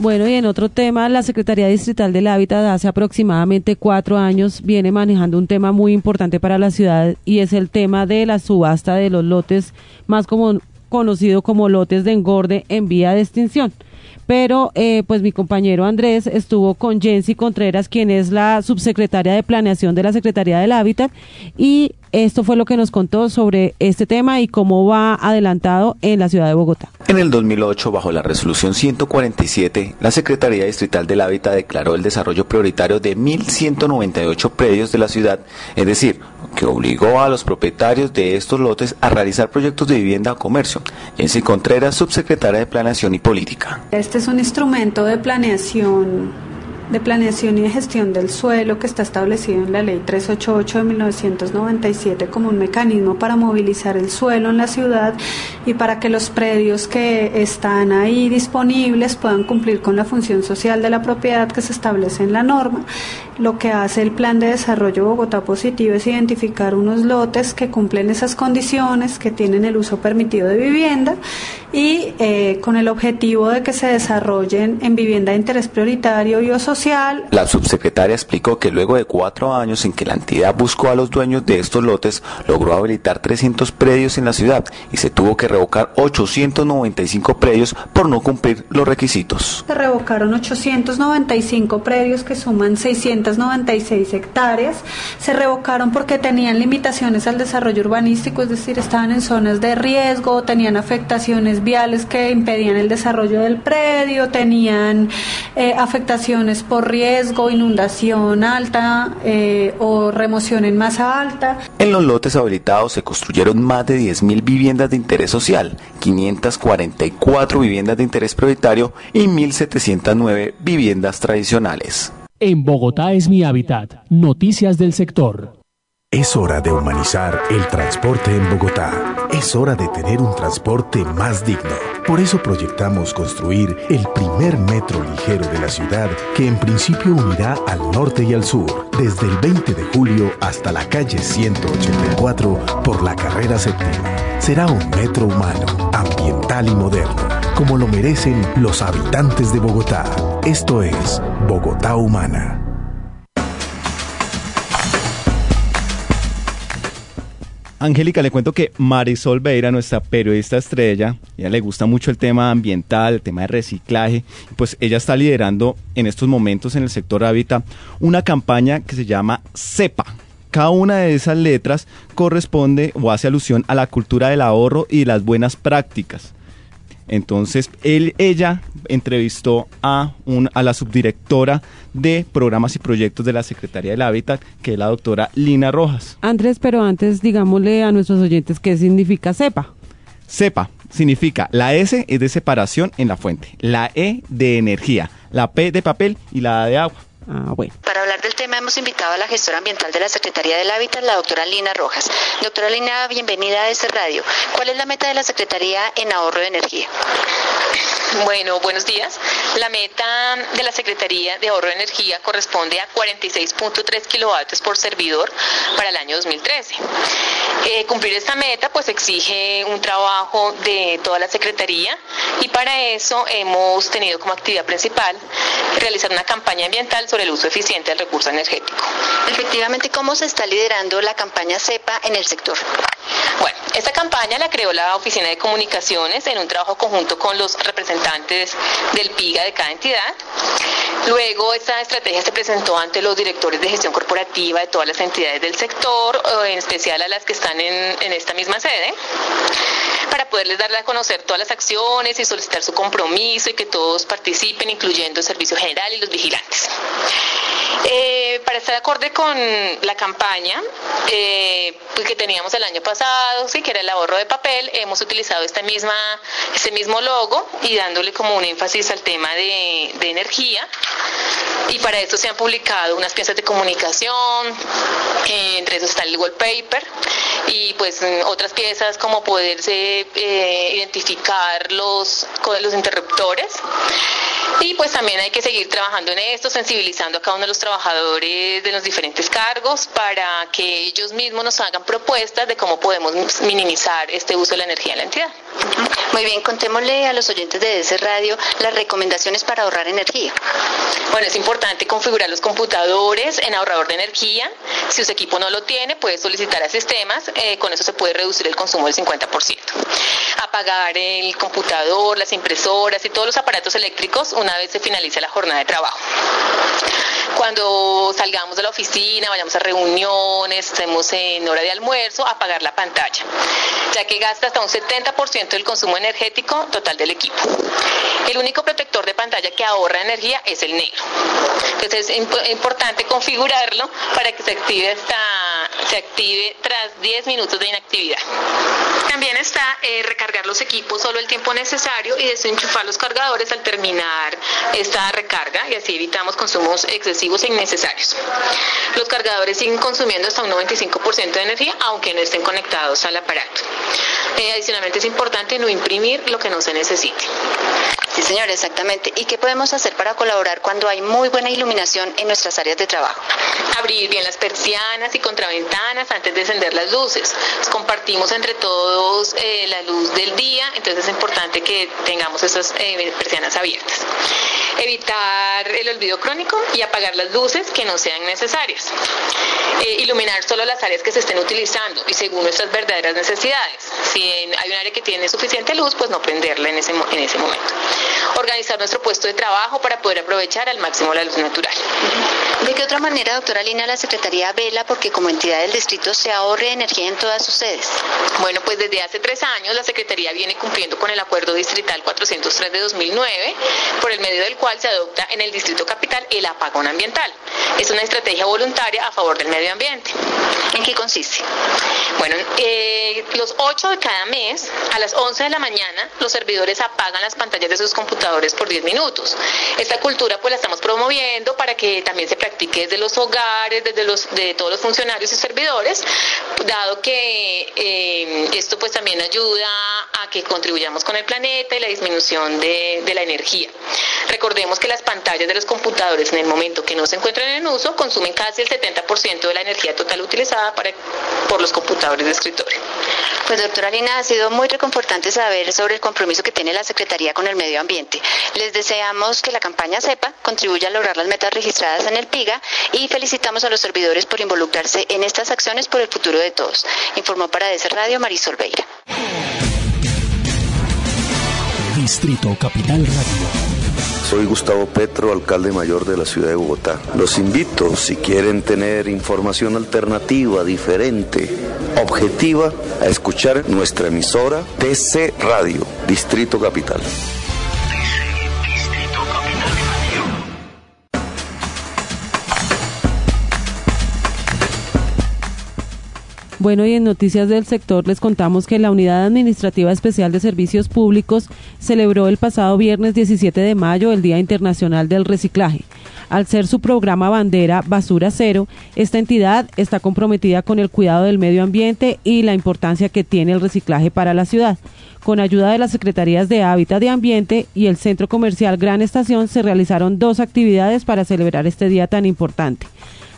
Bueno, y en otro tema, la Secretaría Distrital del Hábitat hace aproximadamente cuatro años viene manejando un tema muy importante para la ciudad y es el tema de la subasta de los lotes más como, conocido como lotes de engorde en vía de extinción. Pero eh, pues mi compañero Andrés estuvo con Jensi Contreras, quien es la subsecretaria de Planeación de la Secretaría del Hábitat, y esto fue lo que nos contó sobre este tema y cómo va adelantado en la ciudad de Bogotá. En el 2008, bajo la resolución 147, la Secretaría Distrital del Hábitat declaró el desarrollo prioritario de 1.198 predios de la ciudad, es decir, que obligó a los propietarios de estos lotes a realizar proyectos de vivienda o comercio. Jensi Contreras, subsecretaria de Planeación y Política. Este es un instrumento de planeación de Planeación y de Gestión del Suelo que está establecido en la Ley 388 de 1997 como un mecanismo para movilizar el suelo en la ciudad y para que los predios que están ahí disponibles puedan cumplir con la función social de la propiedad que se establece en la norma. Lo que hace el Plan de Desarrollo Bogotá Positivo es identificar unos lotes que cumplen esas condiciones, que tienen el uso permitido de vivienda y eh, con el objetivo de que se desarrollen en vivienda de interés prioritario y o social. La subsecretaria explicó que luego de cuatro años en que la entidad buscó a los dueños de estos lotes, logró habilitar 300 predios en la ciudad y se tuvo que revocar 895 predios por no cumplir los requisitos. Se revocaron 895 predios que suman 696 hectáreas. Se revocaron porque tenían limitaciones al desarrollo urbanístico, es decir, estaban en zonas de riesgo, tenían afectaciones viales que impedían el desarrollo del predio, tenían eh, afectaciones por riesgo, inundación alta eh, o remoción en masa alta. En los lotes habilitados se construyeron más de 10.000 viviendas de interés social, 544 viviendas de interés prioritario y 1.709 viviendas tradicionales. En Bogotá es mi hábitat. Noticias del sector. Es hora de humanizar el transporte en Bogotá. Es hora de tener un transporte más digno. Por eso proyectamos construir el primer metro ligero de la ciudad que en principio unirá al norte y al sur, desde el 20 de julio hasta la calle 184 por la carrera séptima. Será un metro humano, ambiental y moderno, como lo merecen los habitantes de Bogotá. Esto es Bogotá Humana. Angélica, le cuento que Marisol Beira, nuestra periodista estrella, ella le gusta mucho el tema ambiental, el tema de reciclaje, pues ella está liderando en estos momentos en el sector hábitat una campaña que se llama CEPA. Cada una de esas letras corresponde o hace alusión a la cultura del ahorro y las buenas prácticas. Entonces, él, ella entrevistó a, un, a la subdirectora de programas y proyectos de la Secretaría del Hábitat, que es la doctora Lina Rojas. Andrés, pero antes digámosle a nuestros oyentes qué significa CEPA. CEPA significa la S es de separación en la fuente, la E de energía, la P de papel y la A de agua. Ah, bueno. Para hablar del tema hemos invitado a la gestora ambiental de la Secretaría del Hábitat, la doctora Lina Rojas. Doctora Lina, bienvenida a este radio. ¿Cuál es la meta de la Secretaría en ahorro de energía? Bueno, buenos días. La meta de la Secretaría de Ahorro de Energía corresponde a 46.3 kilovatios por servidor para el año 2013. Eh, cumplir esta meta pues exige un trabajo de toda la Secretaría y para eso hemos tenido como actividad principal realizar una campaña ambiental sobre el uso eficiente del recurso energético. Efectivamente, ¿cómo se está liderando la campaña CEPA en el sector? Bueno, esta campaña la creó la Oficina de Comunicaciones en un trabajo conjunto con los representantes del PIGA de cada entidad. Luego esta estrategia se presentó ante los directores de gestión corporativa de todas las entidades del sector, en especial a las que están en, esta misma sede, para poderles darle a conocer todas las acciones y solicitar su compromiso y que todos participen, incluyendo el Servicio General y los vigilantes. Eh, para estar acorde con la campaña eh, pues, que teníamos el año pasado, sí, que era el ahorro de papel, hemos utilizado esta misma, este mismo logo y dándole como un énfasis al tema de energía. Y para esto se han publicado unas piezas de comunicación, eh, entre esos está el wallpaper y pues otras piezas como poderse eh, identificar los, los interruptores. Y pues también hay que seguir trabajando en esto, sensibilizando a cada uno de los trabajadores de los diferentes cargos para que ellos mismos nos hagan propuestas de cómo podemos minimizar este uso de la energía en la entidad. Muy bien, contémosle a los oyentes de ese radio las recomendaciones para ahorrar energía. Bueno, es importante configurar los computadores en ahorrador de energía. Si su equipo no lo tiene, puede solicitar a sistemas, eh, con eso se puede reducir el consumo del 50%. Apagar el computador, las impresoras y todos los aparatos eléctricos una vez se finalice la jornada de trabajo. Cuando salgamos de la oficina, vayamos a reuniones, estemos en hora de almuerzo, apagar la pantalla, ya que gasta hasta un 70% del consumo energético total del equipo. El único protector de pantalla que ahorra energía es el negro. Entonces es importante configurarlo para que se active se active tras 10 minutos de inactividad. También está eh, recargar los equipos solo el tiempo necesario y desenchufar los cargadores al terminar esta recarga y así evitamos consumos excesivos e innecesarios. Los cargadores siguen consumiendo hasta un 95% de energía aunque no estén conectados al aparato. Eh, adicionalmente es importante no imprimir lo que no se necesite. Sí, señor, exactamente. ¿Y qué podemos hacer para colaborar cuando hay muy buena iluminación en nuestras áreas de trabajo? Abrir bien las persianas y antes de encender las luces. Compartimos entre todos eh, la luz del día, entonces es importante que tengamos esas eh, persianas abiertas. Evitar el olvido crónico y apagar las luces que no sean necesarias. Eh, iluminar solo las áreas que se estén utilizando y según nuestras verdaderas necesidades. Si hay un área que tiene suficiente luz, pues no prenderla en ese, en ese momento organizar nuestro puesto de trabajo para poder aprovechar al máximo la luz natural. ¿De qué otra manera, doctora Lina, la Secretaría vela porque como entidad del distrito se ahorre energía en todas sus sedes? Bueno, pues desde hace tres años la Secretaría viene cumpliendo con el Acuerdo Distrital 403 de 2009, por el medio del cual se adopta en el Distrito Capital el apagón ambiental. Es una estrategia voluntaria a favor del medio ambiente. ¿En qué consiste? Bueno, eh, los 8 de cada mes, a las 11 de la mañana, los servidores apagan las pantallas de sus computadores por 10 minutos. Esta cultura pues la estamos promoviendo para que también se practique desde los hogares, desde los de todos los funcionarios y servidores, dado que eh, esto pues también ayuda a que contribuyamos con el planeta y la disminución de, de la energía. Recordemos que las pantallas de los computadores en el momento que no se encuentran en uso consumen casi el 70% de la energía total utilizada para, por los computadores de escritorio. Pues doctora Lina, ha sido muy reconfortante saber sobre el compromiso que tiene la Secretaría con el medio ambiente. Les deseamos que la campaña SEPA contribuya a lograr las metas registradas en el PIGA y felicitamos a los servidores por involucrarse en estas acciones por el futuro de todos. Informó para DC Radio Marisol Beira. Distrito Capital Radio. Soy Gustavo Petro, alcalde mayor de la ciudad de Bogotá. Los invito, si quieren tener información alternativa, diferente, objetiva, a escuchar nuestra emisora TC Radio, Distrito Capital. Bueno, y en noticias del sector les contamos que la Unidad Administrativa Especial de Servicios Públicos celebró el pasado viernes 17 de mayo el Día Internacional del Reciclaje. Al ser su programa bandera Basura Cero, esta entidad está comprometida con el cuidado del medio ambiente y la importancia que tiene el reciclaje para la ciudad. Con ayuda de las Secretarías de Hábitat y Ambiente y el Centro Comercial Gran Estación se realizaron dos actividades para celebrar este día tan importante.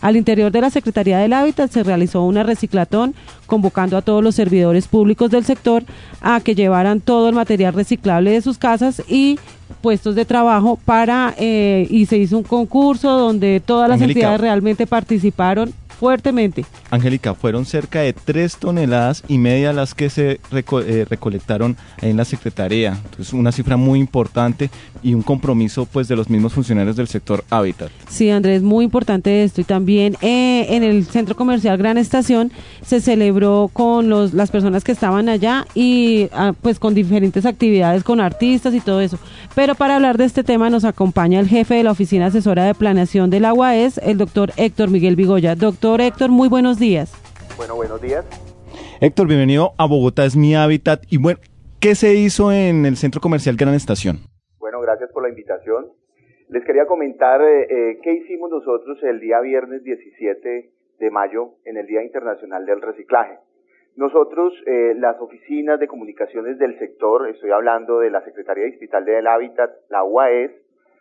Al interior de la Secretaría del Hábitat se realizó una reciclatón convocando a todos los servidores públicos del sector a que llevaran todo el material reciclable de sus casas y puestos de trabajo para eh, y se hizo un concurso donde todas las entidades realmente participaron fuertemente. Angélica, fueron cerca de tres toneladas y media las que se eh, recolectaron en la Secretaría. Entonces, una cifra muy importante y un compromiso pues de los mismos funcionarios del sector Hábitat. Sí, Andrés, muy importante esto. Y también eh, en el Centro Comercial Gran Estación se celebró con los, las personas que estaban allá y ah, pues con diferentes actividades, con artistas y todo eso. Pero para hablar de este tema nos acompaña el jefe de la Oficina Asesora de Planeación del Agua, es el doctor Héctor Miguel Vigoya. Doctor Héctor, muy buenos días. Bueno, buenos días. Héctor, bienvenido a Bogotá es mi hábitat. Y bueno, ¿qué se hizo en el Centro Comercial Gran Estación? Bueno, gracias por la invitación. Les quería comentar eh, eh, qué hicimos nosotros el día viernes 17 de mayo en el Día Internacional del Reciclaje. Nosotros, eh, las oficinas de comunicaciones del sector, estoy hablando de la Secretaría Distrital del Hábitat, la UAES,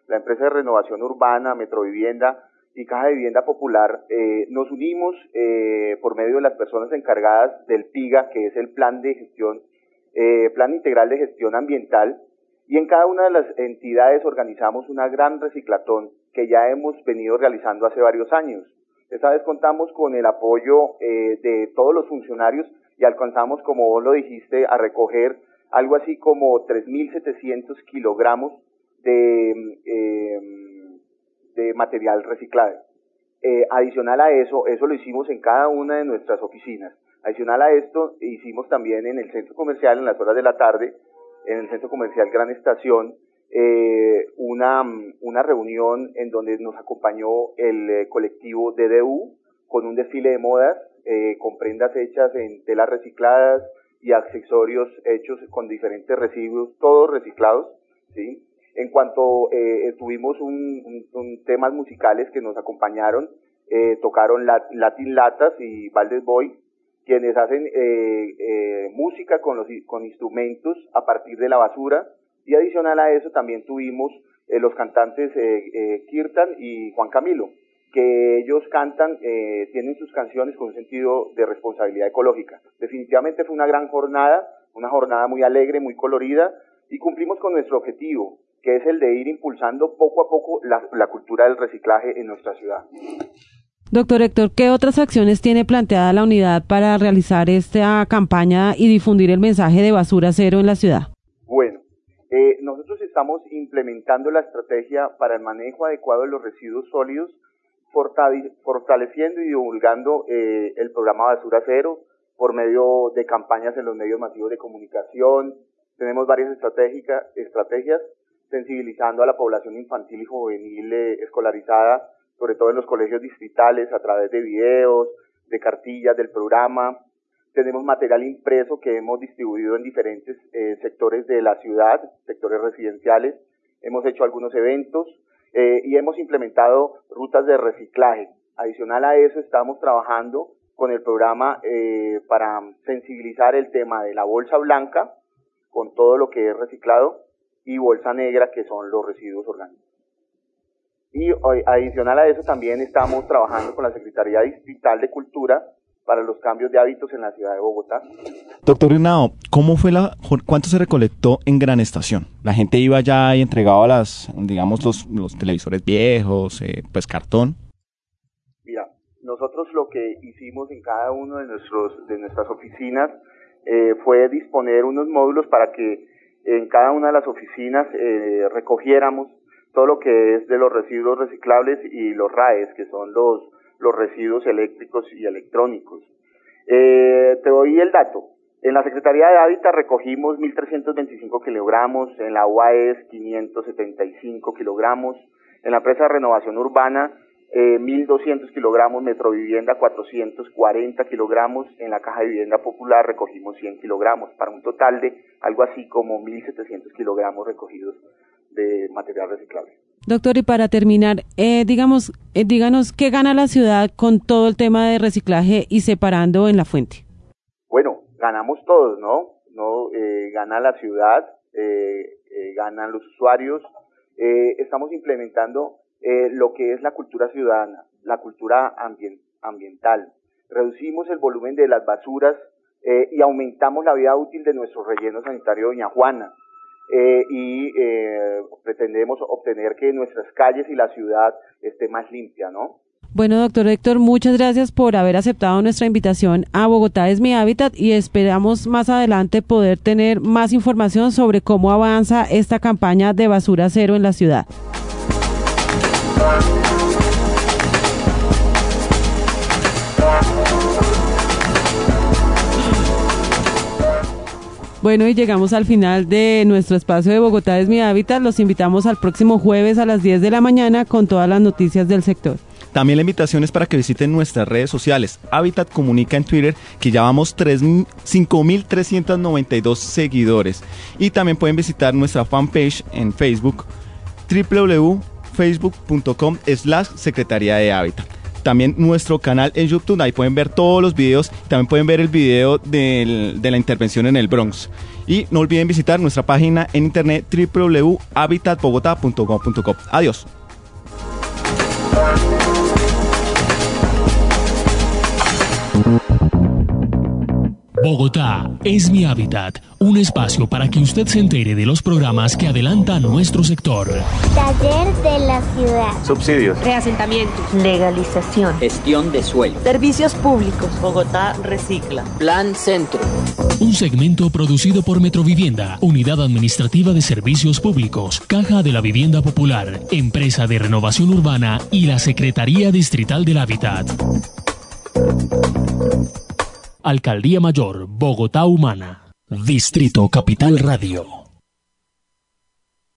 la empresa de renovación urbana, Metrovivienda Caja de Vivienda Popular, eh, nos unimos eh, por medio de las personas encargadas del PIGA, que es el Plan de Gestión, Plan Integral de Gestión Ambiental, y en cada una de las entidades organizamos una gran reciclatón que ya hemos venido realizando hace varios años. Esta vez contamos con el apoyo de todos los funcionarios y alcanzamos, como vos lo dijiste, a recoger algo así como 3.700 kilogramos de, em, material reciclado. Eh, adicional a eso, eso lo hicimos en cada una de nuestras oficinas. Adicional a esto, hicimos también en el centro comercial, en las horas de la tarde, en el centro comercial Gran Estación, eh, una, una reunión en donde nos acompañó el eh, colectivo DDU con un desfile de modas con prendas hechas en telas recicladas y accesorios hechos con diferentes residuos, todos reciclados, ¿sí? En cuanto eh, tuvimos un, temas musicales que nos acompañaron, eh, tocaron Latin Latas y Valdes Boy, quienes hacen eh, música con, los, con instrumentos a partir de la basura, y adicional a eso también tuvimos los cantantes Kirtan y Juan Camilo, que ellos cantan, eh, tienen sus canciones con un sentido de responsabilidad ecológica. Definitivamente fue una gran jornada, una jornada muy alegre, muy colorida, y cumplimos con nuestro objetivo, que es el de ir impulsando poco a poco la, la cultura del reciclaje en nuestra ciudad. Doctor Héctor, ¿qué otras acciones tiene planteada la unidad para realizar esta campaña y difundir el mensaje de basura cero en la ciudad? Bueno, eh, nosotros estamos implementando la estrategia para el manejo adecuado de los residuos sólidos fortaleciendo y divulgando eh, el programa Basura Cero por medio de campañas en los medios masivos de comunicación. Tenemos varias estrategias sensibilizando a la población infantil y juvenil eh, escolarizada, sobre todo en los colegios distritales, a través de videos, de cartillas del programa. Tenemos material impreso que hemos distribuido en diferentes eh, sectores de la ciudad, sectores residenciales. Hemos hecho algunos eventos eh, y hemos implementado rutas de reciclaje. Adicional a eso, estamos trabajando con el programa para sensibilizar el tema de la bolsa blanca, con todo lo que es reciclado, y bolsa negra, que son los residuos orgánicos. Y adicional a eso, también estamos trabajando con la Secretaría Distrital de Cultura para los cambios de hábitos en la ciudad de Bogotá. Doctor Rinao, ¿cómo fue la, cuánto se recolectó en Gran Estación? La gente iba ya y entregaba las, digamos, los, los televisores viejos, eh, pues cartón. Mira, nosotros lo que hicimos en cada uno de nuestros, de nuestras oficinas eh, fue disponer unos módulos para que en cada una de las oficinas eh, recogiéramos todo lo que es de los residuos reciclables y los RAES, que son los los residuos eléctricos y electrónicos. Eh, te doy el dato. En la Secretaría de Hábitat recogimos 1.325 kilogramos, en la UAES 575 kilogramos, en la empresa de renovación urbana eh, 1.200 kilogramos, Metrovivienda 440 kilogramos, en la Caja de Vivienda Popular recogimos 100 kilogramos, para un total de algo así como 1.700 kilogramos recogidos de material reciclable. Doctor, y para terminar, eh, digamos, eh, díganos qué gana la ciudad con todo el tema de reciclaje y separando en la fuente. Bueno, ganamos todos, ¿no? No eh, gana la ciudad, ganan los usuarios. estamos implementando lo que es la cultura ciudadana, la cultura ambiental. Reducimos el volumen de las basuras y aumentamos la vida útil de nuestro relleno sanitario Doña Juana. Eh, y eh, pretendemos obtener que nuestras calles y la ciudad esté más limpia, ¿no? Bueno, doctor Héctor, muchas gracias por haber aceptado nuestra invitación a Bogotá es mi hábitat y esperamos más adelante poder tener más información sobre cómo avanza esta campaña de basura cero en la ciudad. Bueno, y llegamos al final de nuestro espacio de Bogotá es mi hábitat. Los invitamos al próximo jueves a las 10 de la mañana con todas las noticias del sector. También la invitación es para que visiten nuestras redes sociales. Habitat Comunica en Twitter, que ya vamos 5.392 seguidores. Y también pueden visitar nuestra fanpage en Facebook, www.facebook.com slash Secretaría de Hábitat también nuestro canal en YouTube, ahí pueden ver todos los videos, también pueden ver el video de la intervención en el Bronx. Y no olviden visitar nuestra página en internet www.habitatbogota.com.co. Adiós. Bogotá es mi hábitat, un espacio para que usted se entere de los programas que adelantan nuestro sector. Taller de la ciudad. Subsidios. Reasentamientos. Legalización. Gestión de suelo. Servicios públicos. Bogotá recicla. Plan Centro. Un segmento producido por Metrovivienda, Unidad Administrativa de Servicios Públicos, Caja de la Vivienda Popular, Empresa de Renovación Urbana y la Secretaría Distrital del Hábitat. Alcaldía Mayor, Bogotá Humana. Distrito Capital Radio.